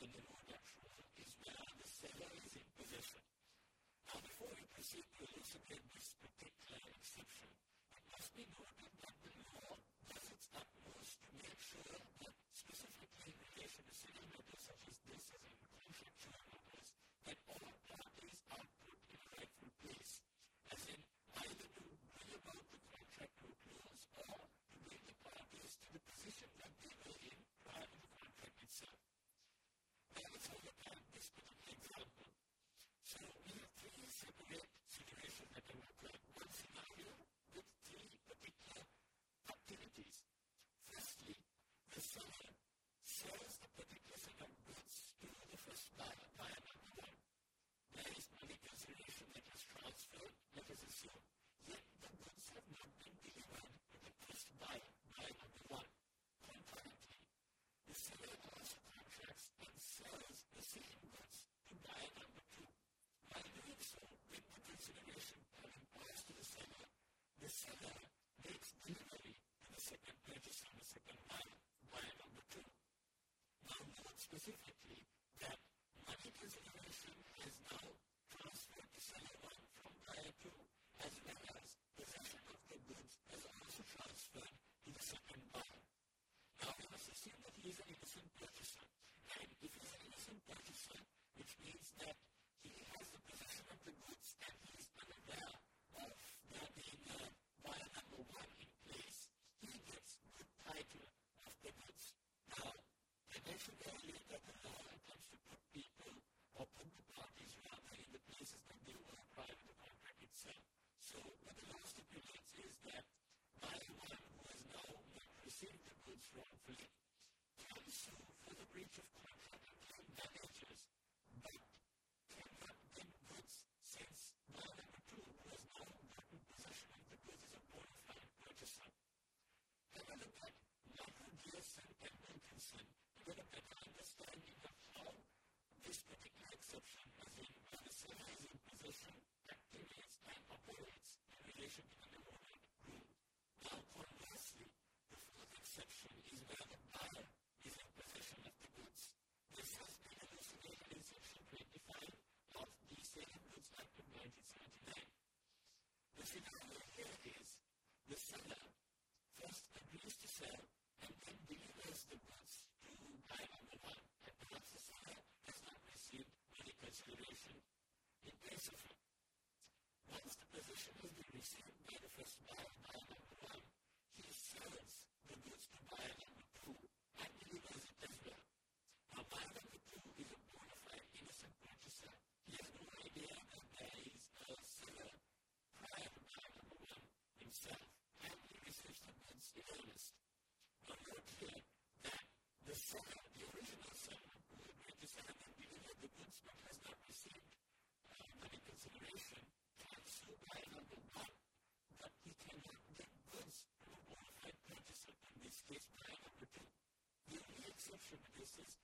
in the Lord is where the seller is in possession. Now, before we proceed to elucidate specifically so that the original son understand that even if the good son has not received uh, money consideration, can sue by number one that he cannot get goods from a qualified purchaser, in this case by number two. The only exception to this is